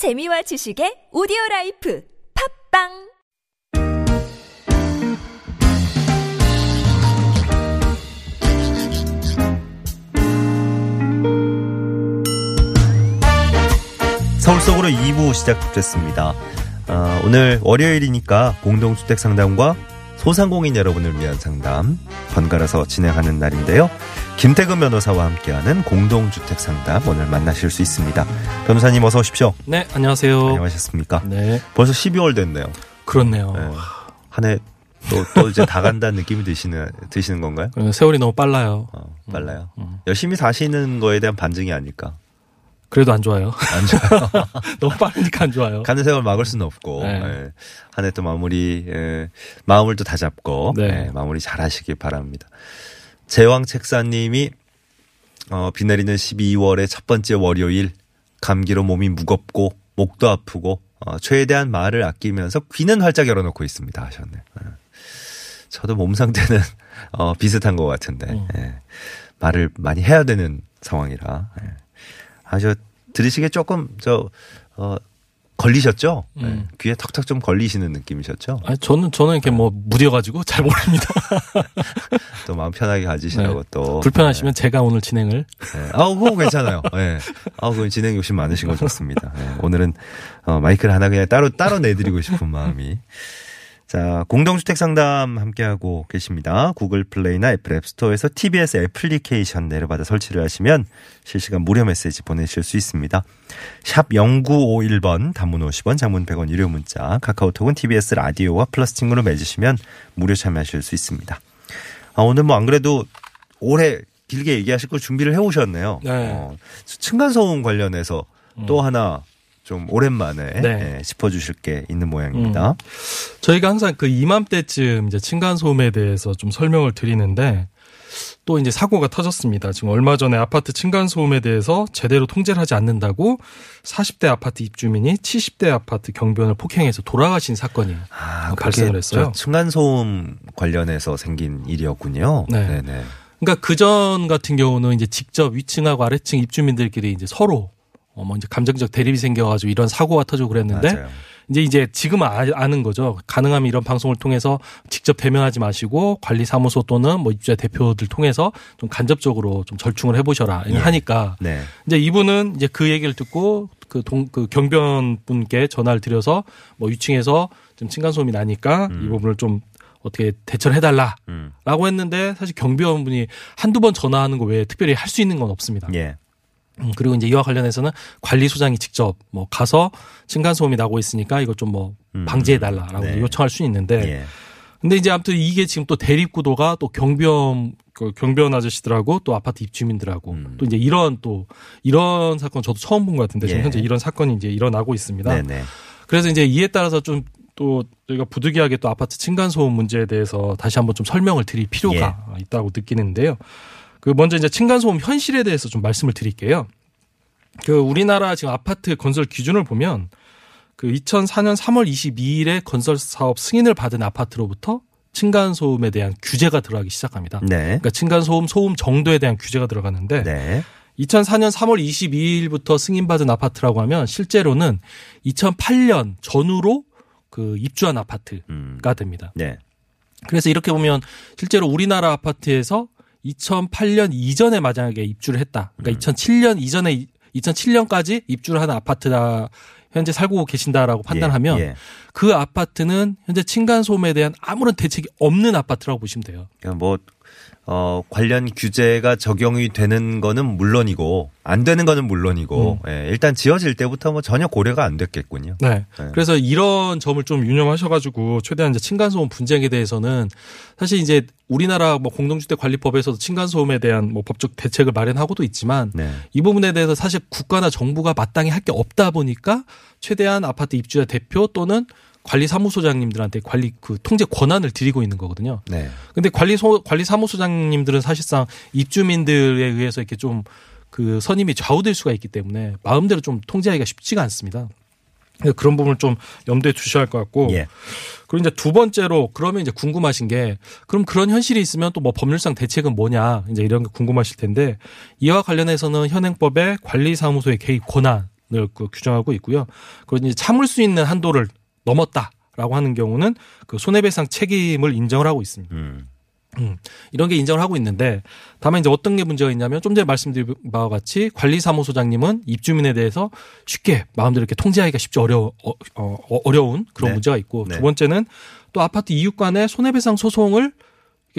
재미와 지식의 오디오 라이프 팟빵 서울 속으로 2부 시작됐습니다. 어, 오늘 월요일이니까 공동주택 상담과 소상공인 여러분을 위한 상담 번갈아서 진행하는 날인데요. 김태근 변호사와 함께하는 공동주택 상담 오늘 만나실 수 있습니다. 변호사님 어서 오십시오. 네, 안녕하세요. 안녕하셨습니까? 네, 벌써 12월 됐네요. 그렇네요. 네. 한해 또, 또 이제 다 간다는 느낌이 드시는, 드시는 건가요? 어, 세월이 너무 빨라요. 어, 빨라요. 음. 열심히 사시는 거에 대한 반증이 아닐까. 그래도 안 좋아요. 안 좋아요. 너무 빠르니까 안 좋아요. 가는 세월 막을 수는 없고 네. 예. 한해 또 마무리 예. 마음을 또 다잡고 네. 예, 마무리 잘하시길 바랍니다. 제왕 책사님이 어, 비 내리는 12월의 첫 번째 월요일 감기로 몸이 무겁고 목도 아프고 어, 최대한 말을 아끼면서 귀는 활짝 열어놓고 있습니다 하셨네. 예. 저도 몸 상태는 어, 비슷한 것 같은데 음. 예. 말을 많이 해야 되는 상황이라 예. 아주 들으시기에 조금 저 어, 걸리셨죠? 예. 음. 귀에 턱턱 좀 걸리시는 느낌이셨죠? 아니, 저는, 저는 이렇게 뭐 무뎌가지고 잘 모릅니다. 또 마음 편하게 가지시라고 네. 또 불편하시면 제가 오늘 진행을. 예. 아우 그거 괜찮아요. 예. 아우 그 진행 욕심 많으신 거 좋습니다. 예. 오늘은 어, 마이크를 하나 그냥 따로 따로 내드리고 싶은 마음이. 자 공동주택 상담 함께하고 계십니다. 구글 플레이나 애플 앱스토어에서 TBS 애플리케이션 내려받아 설치를 하시면 실시간 무료 메시지 보내실 수 있습니다. 샵 0951번 단문 50원 장문 100원 유료 문자 카카오톡은 TBS 라디오와 플러스 친구로 맺으시면 무료 참여하실 수 있습니다. 아, 오늘 뭐 안 그래도 올해 길게 얘기하실 걸 준비를 해 오셨네요. 네. 어, 층간소음 관련해서 또 하나 좀 오랜만에 네. 예, 짚어주실 게 있는 모양입니다. 저희가 항상 그 이맘때쯤 이제 층간소음에 대해서 좀 설명을 드리는데 또 이제 사고가 터졌습니다. 지금 얼마 전에 아파트 층간소음에 대해서 제대로 통제를 하지 않는다고 40대 아파트 입주민이 70대 아파트 경비원을 폭행해서 돌아가신 사건이 아, 발생을 했어요. 저 층간소음 관련해서 생긴 일이었군요. 네. 네네. 그러니까 그전 같은 경우는 이제 직접 위층하고 아래층 입주민들끼리 이제 서로 어 뭐 이제 감정적 대립이 생겨가지고 이런 사고가 터지고 그랬는데 맞아요. 이제 이제 지금 아, 아는 거죠. 가능하면 이런 방송을 통해서 직접 대면하지 마시고 관리사무소 또는 뭐 입주자 대표들 통해서 좀 간접적으로 좀 절충을 해보셔라 예. 하니까 네. 이제 이분은 이제 그 얘기를 듣고 그 동 그 경비원 분께 전화를 드려서 뭐 위층에서 좀 층간소음이 나니까 이 부분을 좀 어떻게 대처를 해달라라고 음. 했는데 사실 경비원 분이 한두 번 전화하는 거 외에 특별히 할 수 있는 건 없습니다. 예. 음, 그리고 이제 이와 관련해서는 관리소장이 직접 뭐 가서 층간소음이 나고 있으니까 이거 좀뭐 음. 방지해달라라고 네. 요청할 수 있는데 예. 근데 이제 아무튼 이게 지금 또 대립 구도가 또 경비원 그 경비원 아저씨들하고 또 아파트 입주민들하고 음. 또 이제 이런 또 이런 사건 저도 처음 본 것 같은데 지금 예. 현재 이런 사건이 이제 일어나고 있습니다. 네네. 그래서 이제 이에 따라서 좀 또 저희가 부득이하게 또 아파트 층간 소음 문제에 대해서 다시 한번 좀 설명을 드릴 필요가 예. 있다고 느끼는데요. 그 먼저 이제 층간소음 현실에 대해서 좀 말씀을 드릴게요. 그 우리나라 지금 아파트 건설 기준을 보면 그 2004년 3월 22일에 건설 사업 승인을 받은 아파트로부터 층간 소음에 대한 규제가 들어가기 시작합니다. 네. 그러니까 층간 소음 소음 정도에 대한 규제가 들어가는데 네. 2004년 3월 22일부터 승인받은 아파트라고 하면 실제로는 2008년 전후로 그 입주한 아파트가 음. 됩니다. 네. 그래서 이렇게 보면 실제로 우리나라 아파트에서 2008년 이전에 만약에 입주를 했다. 음. 그러니까 2007년 이전에 2007년까지 입주를 하는 아파트다. 현재 살고 계신다라고 판단하면 예. 예. 그 아파트는 현재 층간 소음에 대한 아무런 대책이 없는 아파트라고 보시면 돼요. 그러니까 뭐, 어, 관련 규제가 적용이 되는 거는 물론이고, 안 되는 거는 물론이고, 예, 일단 지어질 때부터 뭐 전혀 고려가 안 됐겠군요. 네. 네. 그래서 이런 점을 좀 유념하셔가지고 최대한 이제 층간소음 분쟁에 대해서는 사실 이제 우리나라 뭐 공동주택 관리법에서도 층간소음에 대한 뭐 법적 대책을 마련하고도 있지만 네. 이 부분에 대해서 사실 국가나 정부가 마땅히 할 게 없다 보니까 최대한 아파트 입주자 대표 또는 관리 사무소장님들한테 관리 그 통제 권한을 드리고 있는 거거든요. 네. 근데 관리 소 관리 사무소장님들은 사실상 입주민들에 의해서 이렇게 좀 그 선임이 좌우될 수가 있기 때문에 마음대로 좀 통제하기가 쉽지가 않습니다. 그런 부분을 좀 염두에 두셔야 할 것 같고 예. 그리고 이제 두 번째로 그러면 이제 궁금하신 게 그럼 그런 현실이 있으면 또 뭐 법률상 대책은 뭐냐 이제 이런 게 궁금하실 텐데 이와 관련해서는 현행법의 관리사무소의 개입 권한 그 규정하고 있고요. 그리고 이제 참을 수 있는 한도를 넘었다라고 하는 경우는 그 손해배상 책임을 인정을 하고 있습니다. 음. 음, 이런 게 인정을 하고 있는데 다만 이제 어떤 게 문제가 있냐면 좀 전에 말씀드린 바와 같이 관리사무소장님은 입주민에 대해서 쉽게 마음대로 이렇게 통제하기가 쉽지 어려 어, 어, 어려운 그런 네. 문제가 있고 네. 두 번째는 또 아파트 이웃 간의 손해배상 소송을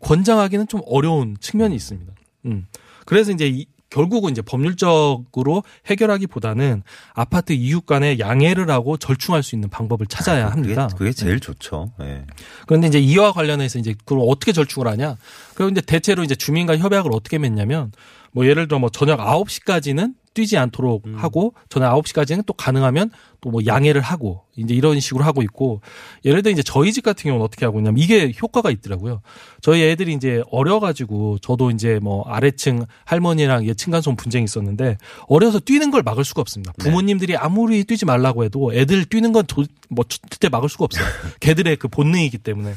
권장하기는 좀 어려운 측면이 있습니다. 음. 그래서 이제 이, 결국은 이제 법률적으로 해결하기보다는 아파트 이웃 간의 양해를 하고 절충할 수 있는 방법을 찾아야 합니다. 그게, 제일 좋죠. 예. 그런데 이제 이와 관련해서 이제 그걸 어떻게 절충을 하냐? 그리고 이제 대체로 이제 주민과 협약을 어떻게 맺냐면 뭐 예를 들어 뭐 저녁 9시까지는 뛰지 않도록 음. 하고 저녁 9시까지는 또 가능하면 또 뭐 양해를 하고 이제 이런 식으로 하고 있고 예를 들어 이제 저희 집 같은 경우는 어떻게 하고 있냐면 이게 효과가 있더라고요. 저희 애들이 이제 어려 가지고 저도 이제 뭐 아래층 할머니랑 이게 층간소음 분쟁이 있었는데 어려서 뛰는 걸 막을 수가 없습니다. 네. 부모님들이 아무리 뛰지 말라고 해도 애들 뛰는 건뭐 절대 막을 수가 없어요. 걔들의 그 본능이기 때문에.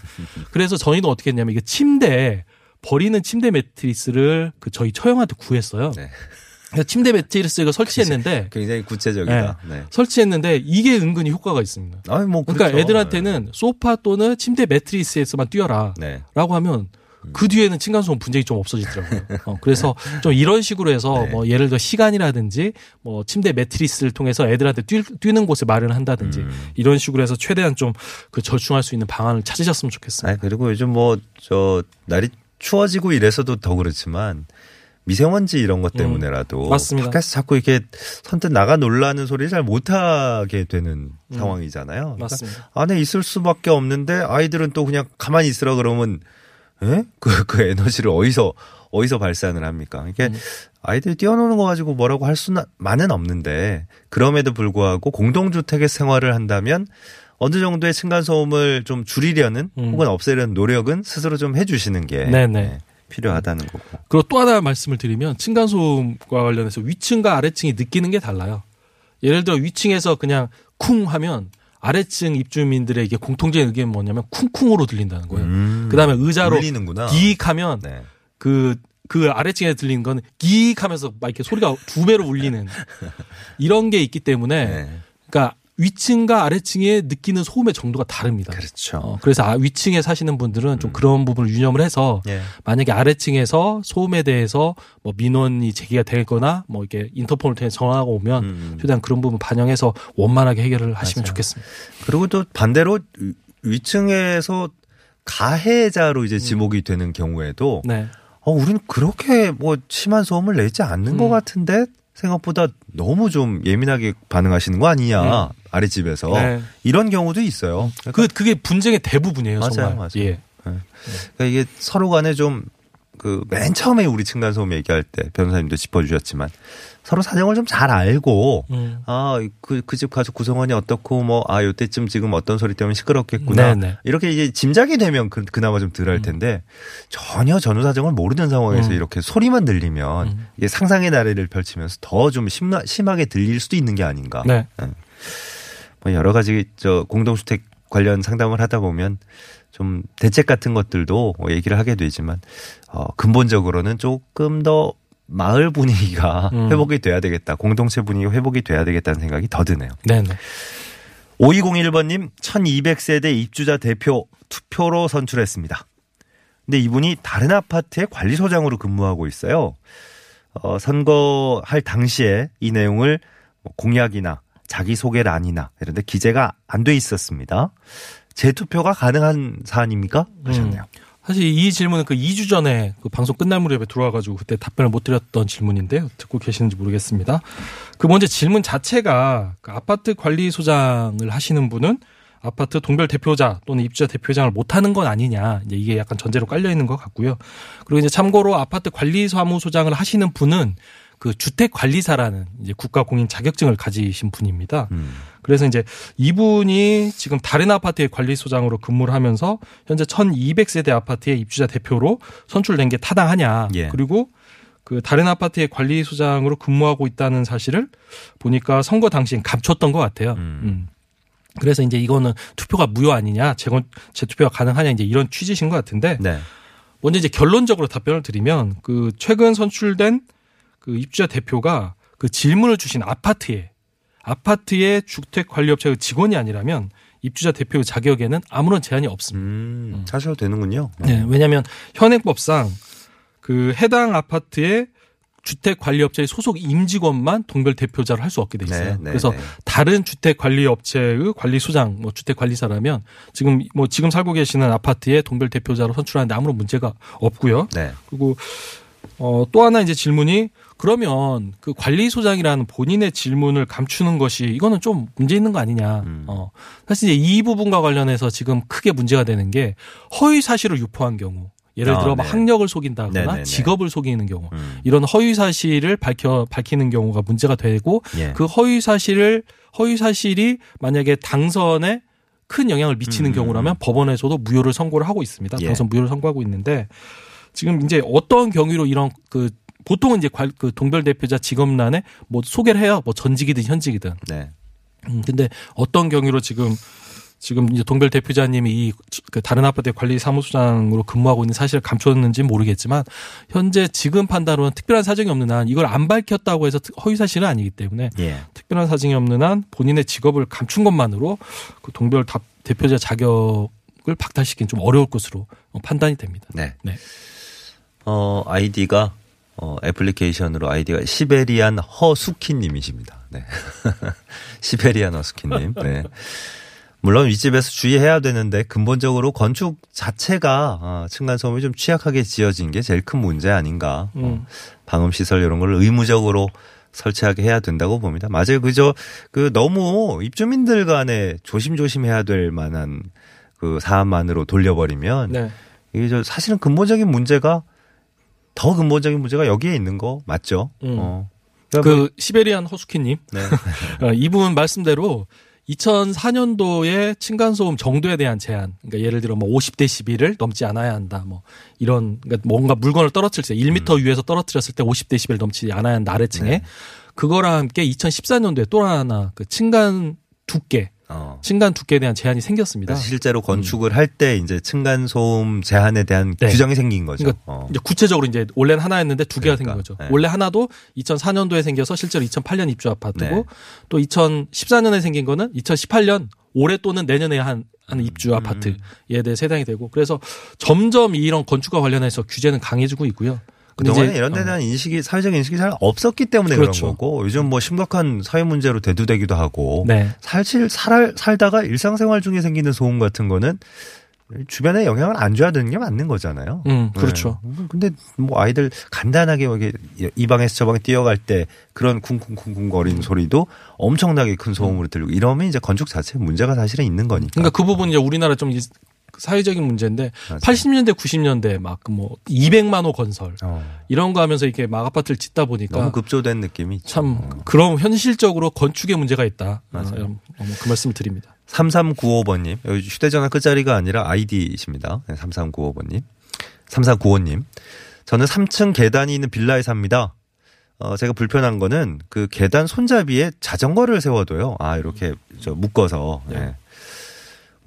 그래서 저희는 어떻게 했냐면 이게 침대 버리는 침대 매트리스를 그 저희 처형한테 구했어요. 네. 그래서 침대 매트리스 이거 설치했는데 굉장히 구체적이다. 네. 설치했는데 이게 은근히 효과가 있습니다. 아니 뭐 그러니까 그렇죠. 애들한테는 소파 또는 침대 매트리스에서만 뛰어라. 네. 라고 하면 그 뒤에는 층간소음 분쟁이 좀 없어지더라고요. 어, 그래서 좀 이런 식으로 해서 네. 뭐 예를 들어 시간이라든지 뭐 침대 매트리스를 통해서 애들한테 뛰, 뛰는 곳을 마련한다든지 음. 이런 식으로 해서 최대한 좀 그 절충할 수 있는 방안을 찾으셨으면 좋겠습니다. 아니 그리고 요즘 뭐 저 날이 추워지고 이래서도 더 그렇지만 미세먼지 이런 것 때문에라도 음, 맞습니다. 밖에서 자꾸 이렇게 선뜻 나가 놀라는 소리를 잘 못하게 되는 상황이잖아요. 그러니까 맞습니다. 안에 있을 수밖에 없는데 아이들은 또 그냥 가만히 있으라 그러면 에? 그, 그 에너지를 어디서 어디서 발산을 합니까? 이게 음. 아이들이 뛰어노는 거 가지고 뭐라고 할 수는 많은 없는데 그럼에도 불구하고 공동주택에 생활을 한다면 어느 정도의 층간소음을 좀 줄이려는 음. 혹은 없애려는 노력은 스스로 좀 해주시는 게 네네. 네, 필요하다는 거고. 그리고 또 하나 말씀을 드리면 층간소음과 관련해서 위층과 아래층이 느끼는 게 달라요. 예를 들어 위층에서 그냥 쿵 하면 아래층 입주민들에게 공통적인 의견이 뭐냐면 쿵쿵으로 들린다는 거예요. 음, 그다음에 의자로 울리는구나. 기익하면 네. 그, 그 아래층에 들리는 건 기익 하면서 막 이렇게 소리가 두 배로 울리는 이런 게 있기 때문에 네. 그러니까 위층과 아래층에 느끼는 소음의 정도가 다릅니다. 그렇죠. 어, 그래서 아, 위층에 사시는 분들은 좀 그런 부분을 유념을 해서 예. 만약에 아래층에서 소음에 대해서 뭐 민원이 제기가 되거나 뭐 이렇게 인터폰을 통해 전화가 오면 음. 최대한 그런 부분 반영해서 원만하게 해결을 하시면 맞아요. 좋겠습니다. 그리고 또 반대로 위- 위층에서 가해자로 이제 지목이 되는 경우에도 네. 어, 우리는 그렇게 뭐 심한 소음을 내지 않는 음. 것 같은데 생각보다 너무 좀 예민하게 반응하시는 거 아니냐 아랫집에서 네. 이런 경우도 있어요. 그러니까, 그 그게 분쟁의 대부분이에요, 맞아요, 정말. 맞아요. 예. 그러니까 이게 서로 간에 좀 그 맨 처음에 우리 층간 소음 얘기할 때 변호사님도 짚어주셨지만 서로 사정을 좀 잘 알고 음. 아, 그, 그 집 가족 구성원이 어떻고, 뭐, 아, 요때쯤 지금 어떤 소리 때문에 시끄럽겠구나. 네네. 이렇게 이제 짐작이 되면 그, 그나마 좀 덜할 텐데, 전혀 전후 사정을 모르는 상황에서 음. 이렇게 소리만 들리면, 음. 이게 상상의 나래를 펼치면서 더 좀 심하, 심하게 들릴 수도 있는 게 아닌가. 네. 뭐 여러 가지 저 공동주택 관련 상담을 하다 보면 좀 대책 같은 것들도 뭐 얘기를 하게 되지만, 어, 근본적으로는 조금 더 마을 분위기가 음. 회복이 돼야 되겠다. 공동체 분위기가 회복이 돼야 되겠다는 생각이 더 드네요. 네네. 5201번님 1200세대 입주자 대표 투표로 선출했습니다. 근데 이분이 다른 아파트의 관리소장으로 근무하고 있어요. 어, 선거할 당시에 이 내용을 뭐 공약이나 자기소개란이나 이런 데 기재가 안 돼 있었습니다. 재투표가 가능한 사안입니까? 하셨네요. 사실 이 질문은 그 2주 전에 그 방송 끝날 무렵에 들어와가지고 그때 답변을 못 드렸던 질문인데요. 듣고 계시는지 모르겠습니다. 그 먼저 질문 자체가 그 아파트 관리소장을 하시는 분은 아파트 동별 대표자 또는 입주자 대표장을 못하는 건 아니냐. 이제 이게 약간 전제로 깔려 있는 것 같고요. 그리고 이제 참고로 아파트 관리사무소장을 하시는 분은 그 주택 관리사라는 이제 국가 공인 자격증을 가지신 분입니다. 음. 그래서 이제 이분이 지금 다른 아파트의 관리소장으로 근무를 하면서 현재 1200세대 아파트의 입주자 대표로 선출된 게 타당하냐. 예. 그리고 그 다른 아파트의 관리소장으로 근무하고 있다는 사실을 보니까 선거 당시엔 감췄던 것 같아요. 음. 음. 그래서 이제 이거는 투표가 무효 아니냐, 재건, 재투표가 가능하냐, 이제 이런 취지신 것 같은데, 네. 먼저 이제 결론적으로 답변을 드리면, 그 최근 선출된 그 입주자 대표가 그 질문을 주신 아파트에 아파트의 주택 관리업체 직원이 아니라면 입주자 대표 자격에는 아무런 제한이 없습니다. 음, 사셔도 되는군요. 네, 왜냐하면 현행법상 그 해당 아파트의 주택 관리 업체의 소속 임직원만 동별 대표자를 할 수 없게 돼 있어요. 네, 네, 그래서 네. 다른 주택 관리 업체의 관리 소장, 뭐 주택 관리사라면 지금 뭐 지금 살고 계시는 아파트의 동별 대표자로 선출하는데 아무런 문제가 없고요. 네. 그리고 어, 또 하나 이제 질문이 그러면 그 관리소장이라는 본인의 질문을 감추는 것이 이거는 좀 문제 있는 거 아니냐. 음. 어, 사실 이제 이 부분과 관련해서 지금 크게 문제가 되는 게 허위 사실을 유포한 경우. 예를 아, 들어 뭐 네. 학력을 속인다거나 네네네. 직업을 속이는 경우. 음. 이런 허위 사실을 밝혀 밝히는 경우가 문제가 되고 예. 그 허위 사실을 허위 사실이 만약에 당선에 큰 영향을 미치는 음, 경우라면 음. 법원에서도 무효를 선고를 하고 있습니다. 예. 당선 무효를 선고하고 있는데 지금 이제 어떤 경위로 이런 그 보통은 이제 관- 그 동별 대표자 직업란에 뭐 소개를 해요. 뭐 전직이든 현직이든. 네. 음, 근데 어떤 경위로 지금 지금 이제 동별 대표자님이 이 그 다른 아파트의 관리 사무소장으로 근무하고 있는 사실을 감췄는지는 모르겠지만 현재 지금 판단으로는 특별한 사정이 없는 한 이걸 안 밝혔다고 해서 특- 허위 사실은 아니기 때문에 예. 특별한 사정이 없는 한 본인의 직업을 감춘 것만으로 그 동별 다- 대표자 자격을 박탈시키는 좀 어려울 것으로 어, 판단이 됩니다. 네. 네. 어, 아이디가 어, 애플리케이션으로 아이디가 시베리안 허수키님이십니다. 네. 시베리안 허수키님. 네. 물론 윗집에서 주의해야 되는데 근본적으로 건축 자체가 어, 층간소음이 좀 취약하게 지어진 게 제일 큰 문제 아닌가. 어, 음. 방음 시설 이런 걸 의무적으로 설치하게 해야 된다고 봅니다. 맞아요. 그저 그 너무 입주민들 간에 조심조심 해야 될 만한 그 사안만으로 돌려버리면 네. 이게 저 사실은 근본적인 문제가 더 근본적인 문제가 여기에 있는 거 맞죠? 음. 어. 그러니까 뭐- 그 시베리안 허수키님 네. 어, 이분 말씀대로 2004년도에 층간소음 정도에 대한 제한, 그러니까 예를 들어 뭐 50데시벨을 넘지 않아야 한다, 뭐 이런 그러니까 뭔가 물건을 떨어뜨릴 때 1m 위에서 떨어뜨렸을 때 50데시벨 넘지 않아야 한다 아래층에 네. 그거랑 함께 2014년도에 또 하나 그 층간 두께, 어. 층간 두께에 대한 제한이 생겼습니다. 실제로 건축을 할때 이제 층간 소음 제한에 대한 네. 규정이 생긴 거죠. 그러니까 어. 이제 구체적으로 이제 원래는 하나였는데 두 개가 그러니까, 생긴 거죠. 네. 원래 하나도 2004년도에 생겨서 실제로 2008년 입주 아파트고 네. 또 2014년에 생긴 거는 2018년 올해 또는 내년에 한, 한 입주 음. 아파트에 대해 해당이 되고 그래서 점점 이런 건축과 관련해서 규제는 강해지고 있고요. 그동안에 이런 데 어, 대한 인식이 사회적 인식이 잘 없었기 때문에 그렇죠. 그런 거고 요즘 뭐 심각한 사회 문제로 대두되기도 하고 네. 사실 살, 살다가 일상생활 중에 생기는 소음 같은 거는 주변에 영향을 안 줘야 되는 게 맞는 거잖아요. 음, 그렇죠. 네. 근데 뭐 아이들 간단하게 이렇게 이 방에서 저 방에 뛰어갈 때 그런 쿵쿵쿵쿵 거리는 소리도 엄청나게 큰 소음으로 들리고 이러면 이제 건축 자체에 문제가 사실은 있는 거니까. 그러니까 그 부분 이제 우리나라 좀 이- 사회적인 문제인데 맞아요. 80년대 90년대 막 뭐 200만 호 건설 어, 이런 거 하면서 이렇게 막 아파트를 짓다 보니까 너무 급조된 느낌이. 참 어. 그럼 현실적으로 건축에 문제가 있다. 맞아요. 어, 어, 그 말씀을 드립니다. 3395번님. 여기 휴대전화 끝자리가 아니라 아이디이십니다. 네, 3395번님. 3395님. 저는 3층 계단이 있는 빌라에 삽니다. 어, 제가 불편한 거는 그 계단 손잡이에 자전거를 세워둬요. 아, 이렇게 저 묶어서. 네.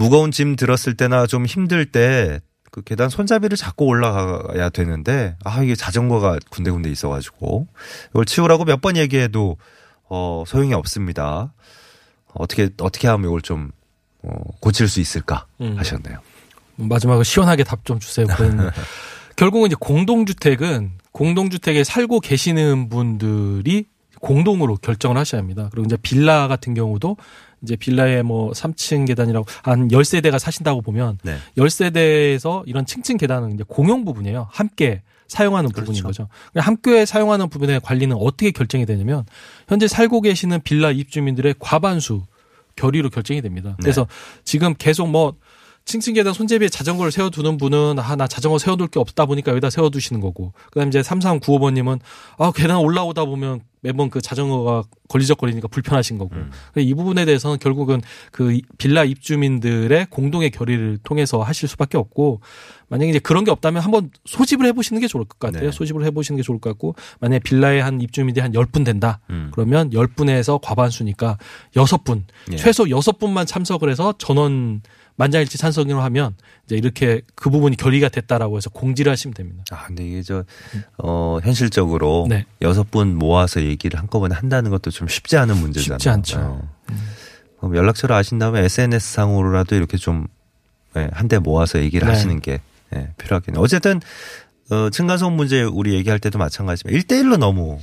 무거운 짐 들었을 때나 좀 힘들 때 그 계단 손잡이를 잡고 올라가야 되는데 아, 이게 자전거가 군데군데 있어가지고 이걸 치우라고 몇 번 얘기해도 어, 소용이 없습니다. 어떻게, 어떻게 하면 이걸 좀 어, 고칠 수 있을까 음. 하셨네요. 마지막으로 시원하게 답 좀 주세요. 결국은 이제 공동주택은 공동주택에 살고 계시는 분들이 공동으로 결정을 하셔야 합니다. 그리고 이제 빌라 같은 경우도 이제 빌라에 뭐 3층 계단이라고 한 10세대가 사신다고 보면 네. 10세대에서 이런 층층 계단은 이제 공용 부분이에요. 함께 사용하는 부분인 그렇죠. 거죠. 그러니까 함께 사용하는 부분의 관리는 어떻게 결정이 되냐면 현재 살고 계시는 빌라 입주민들의 과반수 결의로 결정이 됩니다. 네. 그래서 지금 계속 뭐 층층 계단 손잡이에 자전거를 세워두는 분은 아 나 자전거 세워둘 게 없다 보니까 여기다 세워두시는 거고 그다음 이제 3395번님은 아 계단 올라오다 보면 매번 그 자전거가 걸리적거리니까 불편하신 거고 음. 이 부분에 대해서는 결국은 그 빌라 입주민들의 공동의 결의를 통해서 하실 수밖에 없고 만약에 이제 그런 게 없다면 한번 소집을 해보시는 게 좋을 것 같아요. 네. 소집을 해보시는 게 좋을 것 같고 만약에 빌라에 한 입주민들이 한 10분 된다. 음. 그러면 10분에서 과반수니까 6분 예. 최소 6분만 참석을 해서 전원 만장일치 찬성으로 하면 이제 이렇게 그 부분이 결의가 됐다라고 해서 공지를 하시면 됩니다. 아, 근데 이게 저, 어, 현실적으로 네. 여섯 분 모아서 얘기를 한꺼번에 한다는 것도 좀 쉽지 않은 문제잖아요. 쉽지 않죠. 네. 그럼 연락처를 아신 다음에 SNS 상으로라도 이렇게 좀, 예, 한대 모아서 얘기를 네. 하시는 게, 예, 필요하겠네요. 어쨌든, 어, 층간소음 문제 우리 얘기할 때도 마찬가지지만 1대1로 너무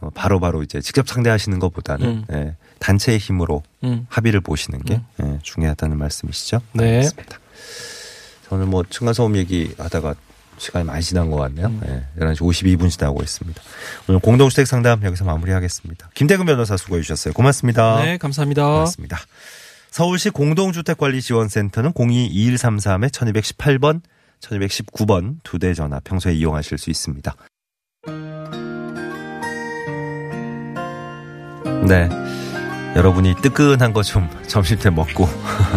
어, 바로 바로 이제 직접 상대하시는 것보다는 음. 예, 단체의 힘으로 음. 합의를 보시는 게 예, 중요하다는 말씀이시죠? 네. 알겠습니다. 오늘 뭐 층간소음 얘기 하다가 시간이 많이 지난 것 같네요. 음. 예, 11시 52분 지나고 있습니다. 오늘 공동주택 상담 여기서 마무리하겠습니다. 김태근 변호사 수고해 주셨어요. 고맙습니다. 네, 감사합니다. 고맙습니다. 서울시 공동주택관리지원센터는 02-2133-1218번, 1219번 두 대 전화 평소에 이용하실 수 있습니다. 네. 여러분이 뜨끈한 거 좀 점심 때 먹고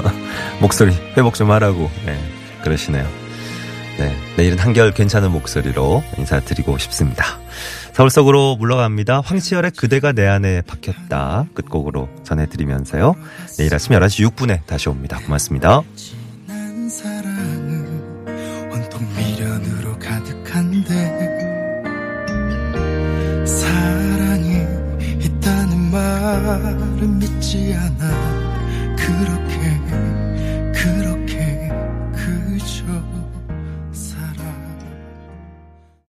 목소리 회복 좀 하라고 네, 그러시네요. 네, 내일은 한결 괜찮은 목소리로 인사드리고 싶습니다. 서울 속으로 물러갑니다. 황치열의 그대가 내 안에 박혔다 끝곡으로 전해드리면서요. 내일 아침 11시 6분에 다시 옵니다. 고맙습니다. 말은 믿지 않아. 그렇게